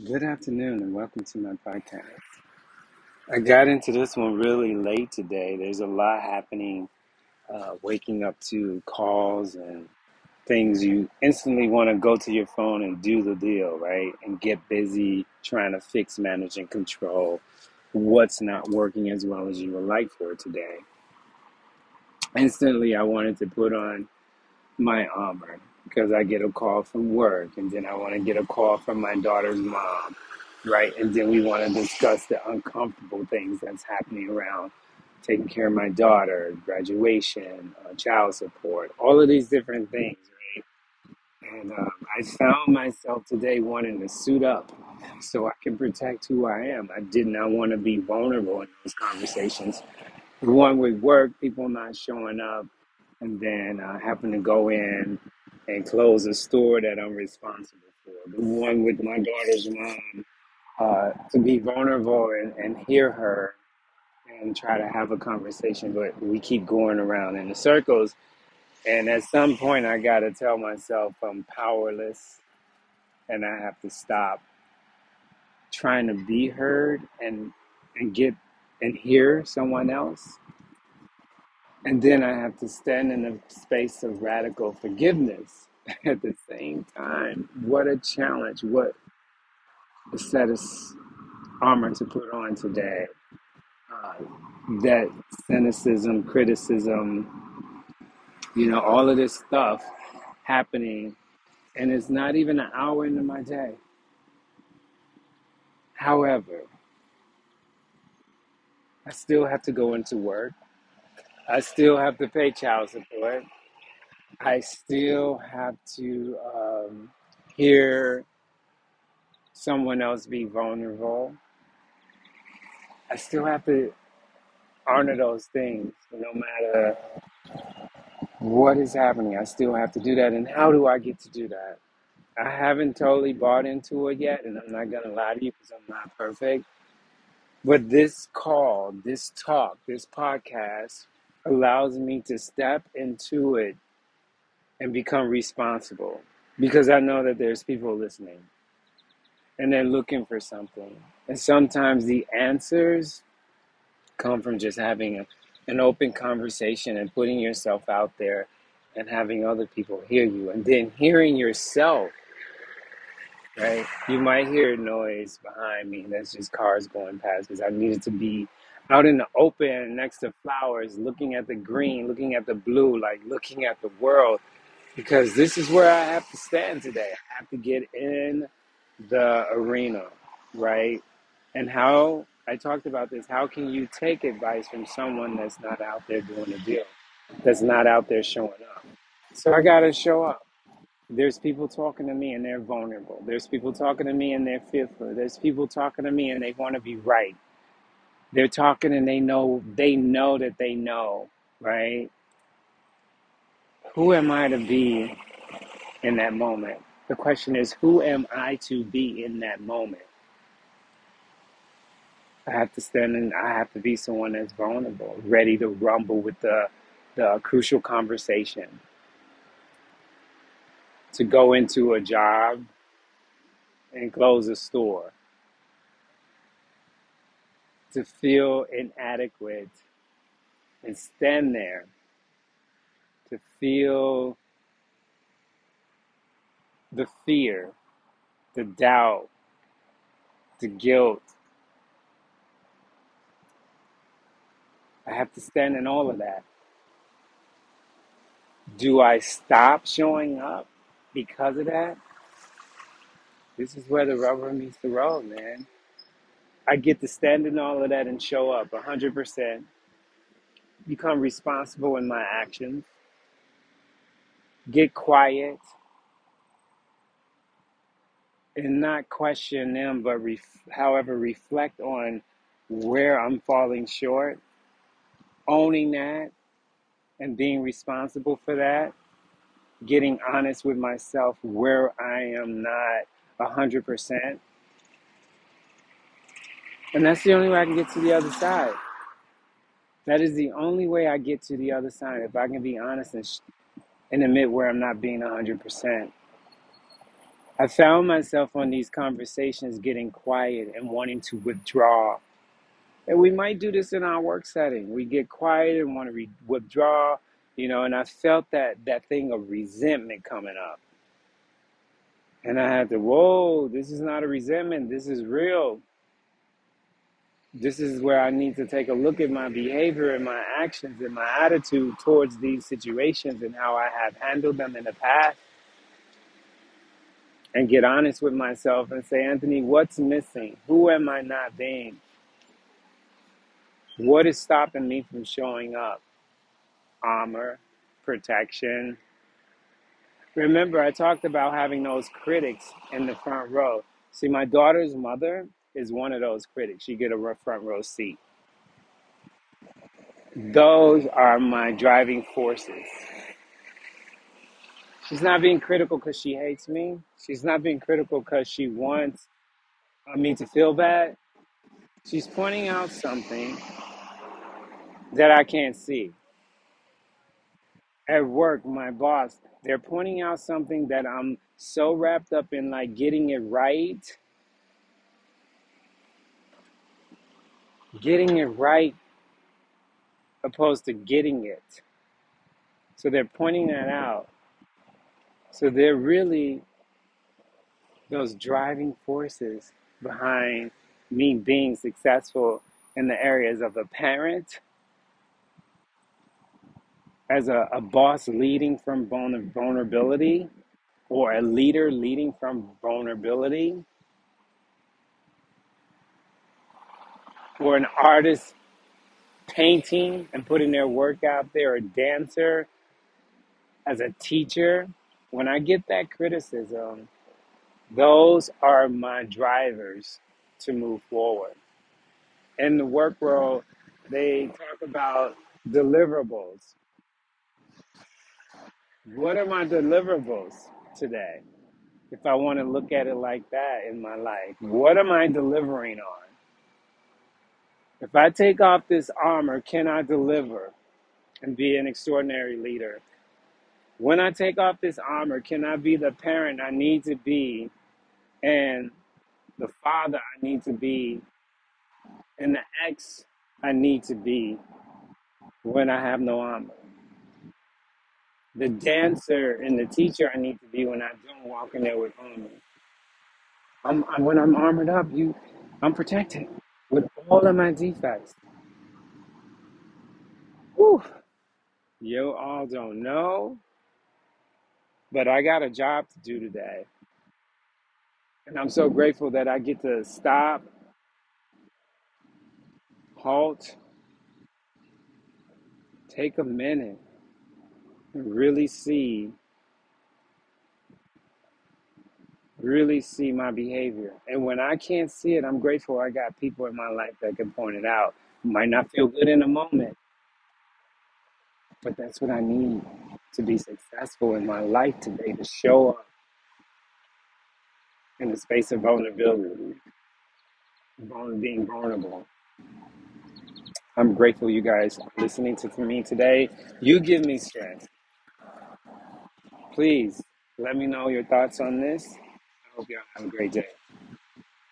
Good afternoon and welcome to my podcast. I got into this one really late today. There's a lot happening, uh, waking up to calls and things. You instantly want to go to your phone and do the deal, right? And get busy trying to fix, manage, and control what's not working as well as you would like for today. Instantly, I wanted to put on my armor because I get a call from work and then I want to get a call from my daughter's mom, right? And then we want to discuss the uncomfortable things that's happening around taking care of my daughter, graduation, uh, child support, all of these different things, right? And um, I found myself today wanting to suit up so I can protect who I am. I did not want to be vulnerable in those conversations. One with work, people not showing up, and then uh, having to go in and close a store that I'm responsible for. The one with my daughter's mom, uh, to be vulnerable and, and hear her and try to have a conversation, but we keep going around in the circles. And at some point, I got to tell myself I'm powerless and I have to stop trying to be heard and and get and hear someone else. And then I have to stand in a space of radical forgiveness at the same time. What a challenge. What a set of armor to put on today. Uh, that cynicism, criticism, you know, all of this stuff happening. And it's not even an hour into my day. However, I still have to go into work. I still have to pay child support. I still have to um, hear someone else be vulnerable. I still have to honor those things no matter what is happening. I still have to do that. And how do I get to do that? I haven't totally bought into it yet, and I'm not going to lie to you because I'm not perfect. But this call, this talk, this podcast allows me to step into it and become responsible because I know that there's people listening and they're looking for something. And sometimes the answers come from just having a, an open conversation and putting yourself out there and having other people hear you and then hearing yourself, right? You might hear a noise behind me. That's just cars going past because I needed to be out in the open next to flowers, looking at the green, looking at the blue, like looking at the world because this is where I have to stand today. I have to get in the arena, right? And how I talked about this, how can you take advice from someone that's not out there doing a deal, that's not out there showing up? So I got to show up. There's people talking to me and they're vulnerable. There's people talking to me and they're fearful. There's people talking to me and they want to be right. They're talking and they know they know that they know, right? Who am I to be in that moment. The question is, who am I to be in that moment? I have to stand and I have to be someone that's vulnerable, ready to rumble with the, the crucial conversation, to go into a job and close a store, to feel inadequate and stand there, to feel the fear, the doubt, the guilt. I have to stand in all of that. Do I stop showing up because of that? This is where the rubber meets the road, man. I get to stand in all of that and show up 100%, become responsible in my actions, get quiet, and not question them, but ref- however, reflect on where I'm falling short, owning that and being responsible for that, getting honest with myself where I am not 100%. And that's the only way I can get to the other side. That is the only way I get to the other side. If I can be honest and, sh- and admit where I'm not being 100%. I found myself on these conversations getting quiet and wanting to withdraw. And we might do this in our work setting. We get quiet and want to re- withdraw, you know, and I felt that that thing of resentment coming up. And I had to, whoa, this is not a resentment. This is real. This is where I need to take a look at my behavior and my actions and my attitude towards these situations and how I have handled them in the past and get honest with myself and say, Anthony, what's missing? Who am I not being? What is stopping me from showing up? Armor, protection. Remember, I talked about having those critics in the front row. See, my daughter's mother is one of those critics. You get a front row seat. Those are my driving forces. She's not being critical because she hates me. She's not being critical because she wants uh, me to feel bad. She's pointing out something that I can't see. At work, my boss, they're pointing out something that I'm so wrapped up in like getting it right, getting it right opposed to getting it. So they're pointing that out. So they're really those driving forces behind me being successful in the areas of a parent, as a, a boss leading from vulnerability, or a leader leading from vulnerability, or an artist painting and putting their work out there, a dancer, as a teacher. When I get that criticism, those are my drivers to move forward. In the work world, they talk about deliverables. What are my deliverables today? If I want to look at it like that in my life, what am I delivering on? If I take off this armor, can I deliver and be an extraordinary leader? When I take off this armor, can I be the parent I need to be and the father I need to be and the ex I need to be when I have no armor? The dancer and the teacher I need to be when I don't walk in there with armor. I'm, I'm- when I'm armored up, you, I'm protected with all of my defects. Whew. You all don't know, but I got a job to do today. And I'm so grateful that I get to stop, halt, take a minute, and really see, really see my behavior. And when I can't see it, I'm grateful I got people in my life that can point it out. Might not feel good in a moment, but that's what I need to be successful in my life today to show up in the space of vulnerability, vul- being vulnerable. I'm grateful you guys are listening to me today. You give me strength. Please let me know your thoughts on this. Hope you all have a great day.